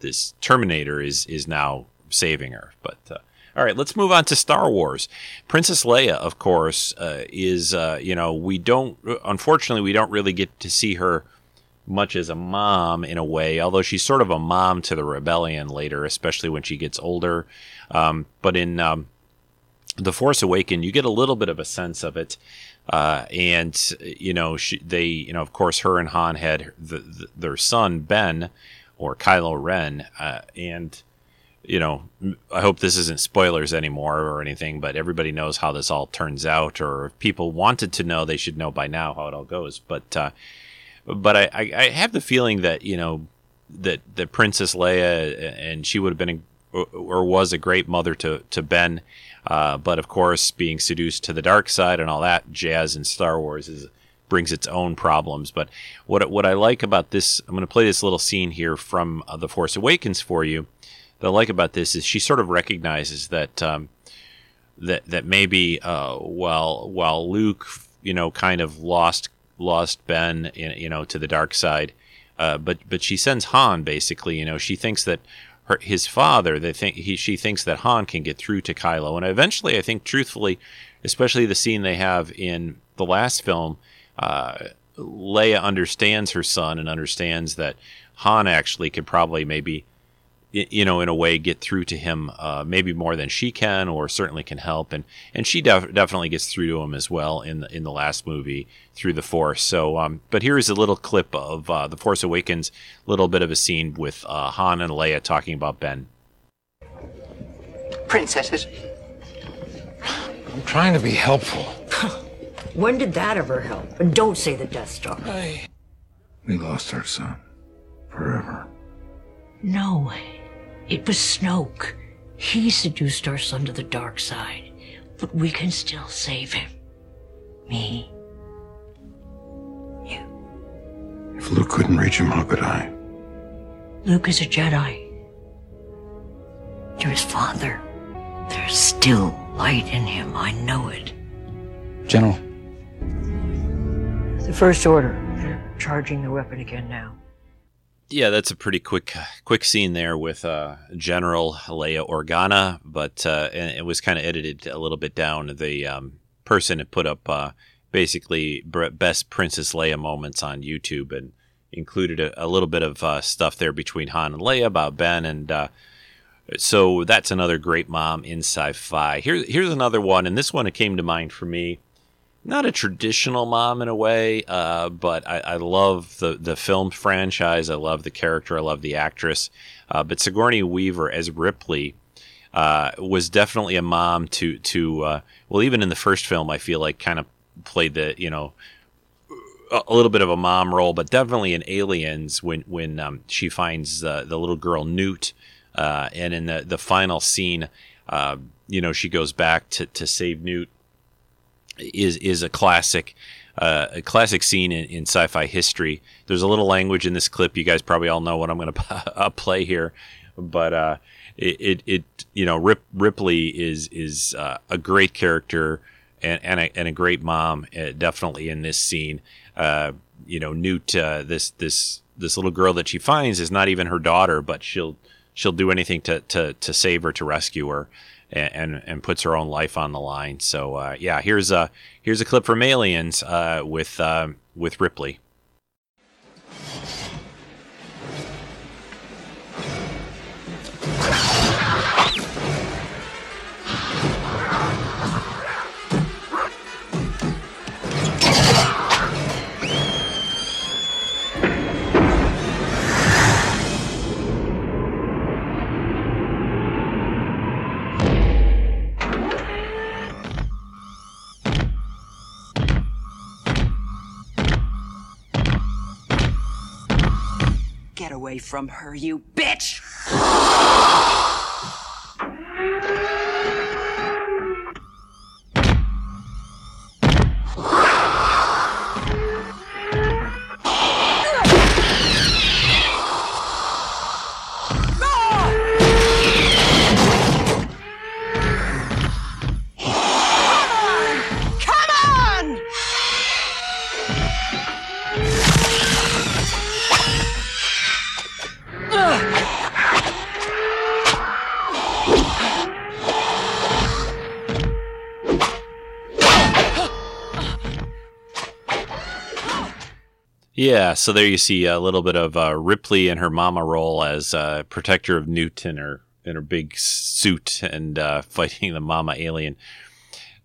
this Terminator is is now saving her. But uh, all right, let's move on to Star Wars. Princess Leia, of course, uh, is uh, you know we don't unfortunately we don't really get to see her much as a mom in a way, although she's sort of a mom to the rebellion later, especially when she gets older. Um, but in um, the Force Awakened, you get a little bit of a sense of it. Uh, and you know, she, they, you know, of course, her and Han had the, the, their son Ben, or Kylo Ren, uh, and you know, I hope this isn't spoilers anymore or anything, but everybody knows how this all turns out, or if people wanted to know, they should know by now how it all goes. But, uh, but I, I have the feeling that you know that that Princess Leia and she would have been a, or was a great mother to to Ben uh, but of course, being seduced to the dark side and all that jazz in Star Wars is brings its own problems. But what what I like about this, I'm going to play this little scene here from uh, The Force Awakens for you. That I like about this is she sort of recognizes that um, that that maybe uh, while while Luke, you know, kind of lost lost Ben, you know, to the dark side. Uh, but but she sends Han basically. You know, she thinks that her, his father. They think he, she thinks that Han can get through to Kylo, and eventually, I think, truthfully, especially the scene they have in the last film, uh, Leia understands her son and understands that Han actually could probably maybe you know, in a way, get through to him, uh, maybe more than she can, or certainly can help. And and she def- definitely gets through to him as well in the in the last movie through the Force. So, um, but here is a little clip of uh, the Force Awakens, a little bit of a scene with uh, Han and Leia talking about Ben. Princesses. I'm trying to be helpful. [LAUGHS] when did that ever help? And don't say the Death Star. Hey. We lost our son. Forever. No. It was Snoke. He seduced our son to the dark side. But we can still save him. Me. You. If Luke couldn't reach him, how could I? Luke is a Jedi. You're his father. There's still light in him. I know it. General. The First Order. They're charging the weapon again now yeah, that's a pretty quick quick scene there with uh, General Leia Organa, but uh, it was kind of edited a little bit down. The um, person had put up uh, basically best Princess Leia moments on YouTube and included a, a little bit of uh, stuff there between Han and Leia about Ben, and uh, so that's another great mom in sci-fi. Here, here's another one, and this one it came to mind for me not a traditional mom in a way, uh, but I, I, love the the film franchise. I love the character. I love the actress. Uh, but Sigourney Weaver as Ripley uh, was definitely a mom to to uh, well, even in the first film, I feel like kind of played the you know a little bit of a mom role, but definitely in Aliens when when um, she finds the little girl Newt, uh, and in the the final scene, uh, you know, she goes back to to save Newt is is a classic. Uh, a classic scene in, in, sci-fi history. There's a little language in this clip. You guys probably all know what I'm going [LAUGHS] to play here, but uh, it, it, it, you know Rip, Ripley is is uh, a great character and and a, and a great mom, uh, definitely in this scene. Uh, you know, Newt, this this this little girl that she finds is not even her daughter, but she'll she'll do anything to to to save her, to rescue her and, and, and puts her own life on the line. So uh, yeah, here's a here's a clip from Aliens uh, with uh, with Ripley. Away from her, you bitch! Yeah, so there you see a little bit of uh, Ripley in her mama role as uh, protector of Newt in her in her big suit and uh, [LAUGHS] fighting the mama alien.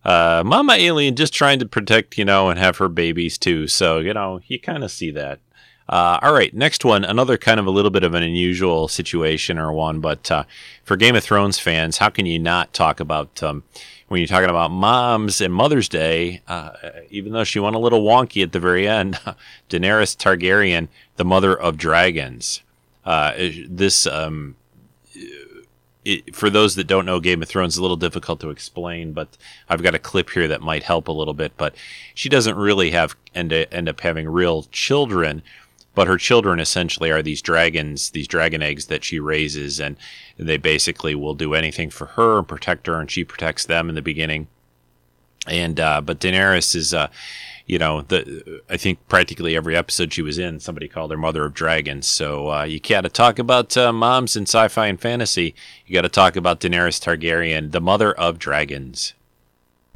Uh, mama alien just trying to protect, you know, and have her babies too. So you know, you kind of see that. Uh, all right, next one, another kind of a little bit of an unusual situation or one, but uh, for Game of Thrones fans, how can you not talk about um, when you're talking about moms and Mother's Day? Uh, even though she went a little wonky at the very end, [LAUGHS] Daenerys Targaryen, the mother of dragons. Uh, this, um, it, for those that don't know Game of Thrones, a little difficult to explain, but I've got a clip here that might help a little bit. But she doesn't really have end, end up having real children but her children essentially are these dragons, these dragon eggs that she raises, and they basically will do anything for her and protect her, and she protects them in the beginning. And uh, but Daenerys is, uh, you know, the I think practically every episode she was in, somebody called her Mother of Dragons. So uh, you got to talk about uh, moms in sci-fi and fantasy. You got to talk about Daenerys Targaryen, the Mother of Dragons.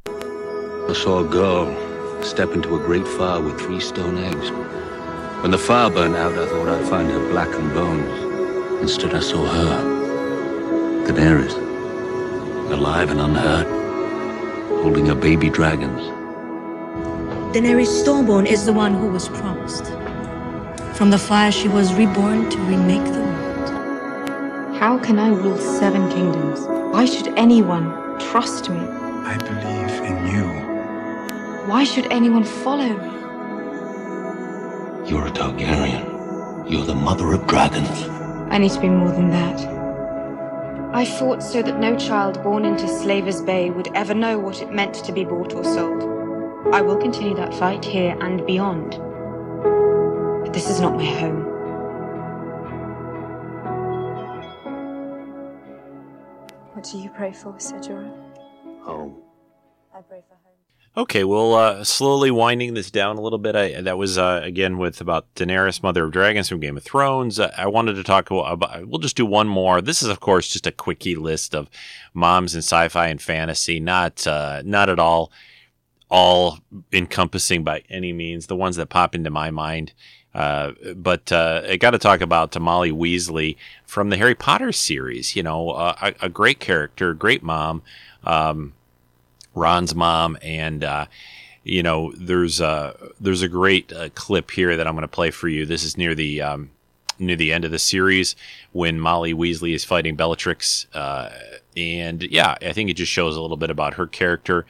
I saw a girl step into a great fire with three stone eggs. When the fire burned out, I thought I'd find her blackened bones. Instead, I saw her, Daenerys, alive and unhurt, holding her baby dragons. Daenerys Stormborn is the one who was promised. From the fire, she was reborn to remake the world. How can I rule seven kingdoms? Why should anyone trust me? I believe in you. Why should anyone follow me? You're a Targaryen. You're the mother of dragons. I need to be more than that. I fought so that no child born into Slaver's Bay would ever know what it meant to be bought or sold. I will continue that fight here and beyond. But this is not my home. What do you pray for, Sir Jorah? Home. I pray for home. Okay, well, uh, slowly winding this down a little bit. I, that was uh, again with about Daenerys, Mother of Dragons from Game of Thrones. Uh, I wanted to talk about. We'll just do one more. This is, of course, just a quickie list of moms in sci-fi and fantasy. Not, uh, not at all, all encompassing by any means. The ones that pop into my mind. Uh, but I got to talk about Molly Weasley from the Harry Potter series. You know, a, a, great character, great mom. Um, Ron's mom, and uh, you know, there's a there's a great uh, clip here that I'm going to play for you. This is near the um, near the end of the series when Molly Weasley is fighting Bellatrix, uh, and yeah, I think it just shows a little bit about her character.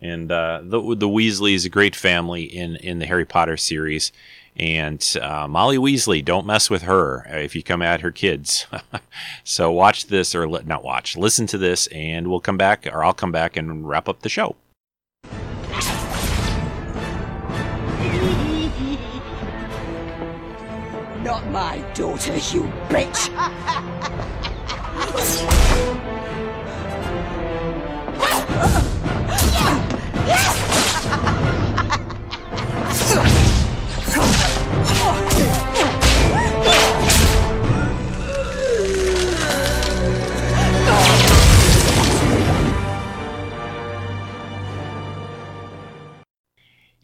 And uh, the the Weasleys, a great family in in the Harry Potter series. And uh, Molly Weasley, don't mess with her if you come at her kids. [LAUGHS] so watch this, or li- not watch, listen to this, and we'll come back, or I'll come back and wrap up the show. Not my daughter, you bitch! [LAUGHS]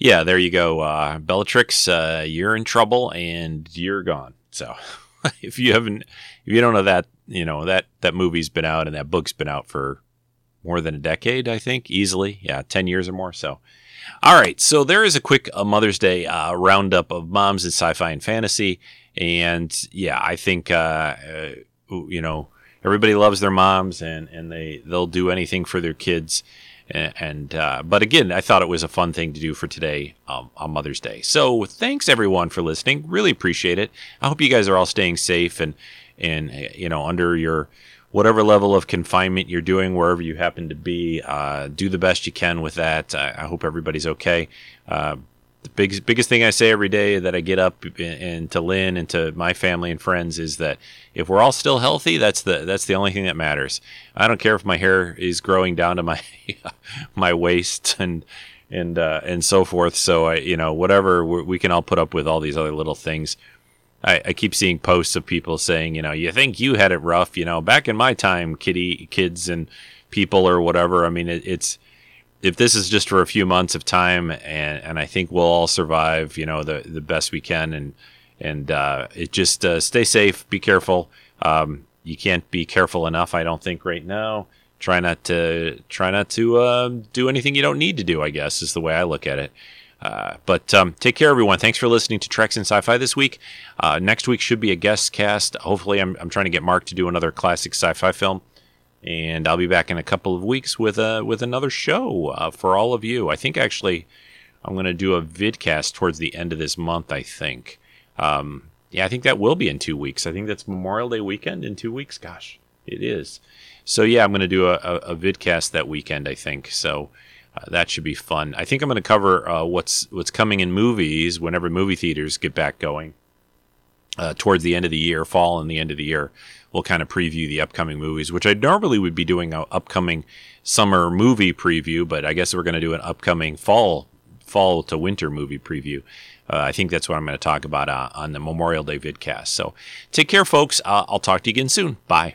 yeah, there you go. Uh, Bellatrix, uh, you're in trouble and you're gone. So [LAUGHS] if you haven't, if you don't know that, you know, that, that movie's been out and that book's been out for more than a decade, I think, easily. Yeah, 10 years or more. So, all right. So there is a quick uh, Mother's Day uh, roundup of moms in sci fi and fantasy. And yeah, I think, uh, you know, everybody loves their moms and, and they, they'll do anything for their kids. And, uh, but again, I thought it was a fun thing to do for today um, on Mother's Day. So thanks everyone for listening. Really appreciate it. I hope you guys are all staying safe and and you know under your whatever level of confinement you're doing wherever you happen to be. Uh, do the best you can with that. I, I hope everybody's okay. Uh, the biggest biggest thing I say every day that I get up and to Lynn and to my family and friends is that if we're all still healthy, that's the that's the only thing that matters. I don't care if my hair is growing down to my [LAUGHS] my waist and and uh, and so forth. So I you know whatever we can all put up with all these other little things. I, I keep seeing posts of people saying you know you think you had it rough you know back in my time, kitty kids and people or whatever. I mean it, it's if this is just for a few months of time, and, and I think we'll all survive, you know, the the best we can, and and uh, it just uh, stay safe, be careful. Um, you can't be careful enough, I don't think, right now. Try not to try not to uh, do anything you don't need to do. I guess is the way I look at it. Uh, but um, take care, everyone. Thanks for listening to Treks and Sci-Fi this week. Uh, next week should be a guest cast. Hopefully, I'm, I'm trying to get Mark to do another classic sci-fi film and I'll be back in a couple of weeks with a with another show uh, for all of you. I think actually I'm going to do a vidcast towards the end of this month. I think. Um, yeah, I think that will be in two weeks. I think that's Memorial Day weekend in two weeks. Gosh, it is. So yeah, I'm going to do a, a, a, vidcast that weekend. I think so. Uh, that should be fun. I think I'm going to cover uh, what's what's coming in movies whenever movie theaters get back going uh, towards the end of the year, fall and the end of the year we'll kind of preview the upcoming movies, which I normally would be doing an upcoming summer movie preview, but I guess we're going to do an upcoming fall fall to winter movie preview. Uh, I think that's what I'm going to talk about uh, on the Memorial Day vidcast. So take care, folks. Uh, I'll talk to you again soon. Bye.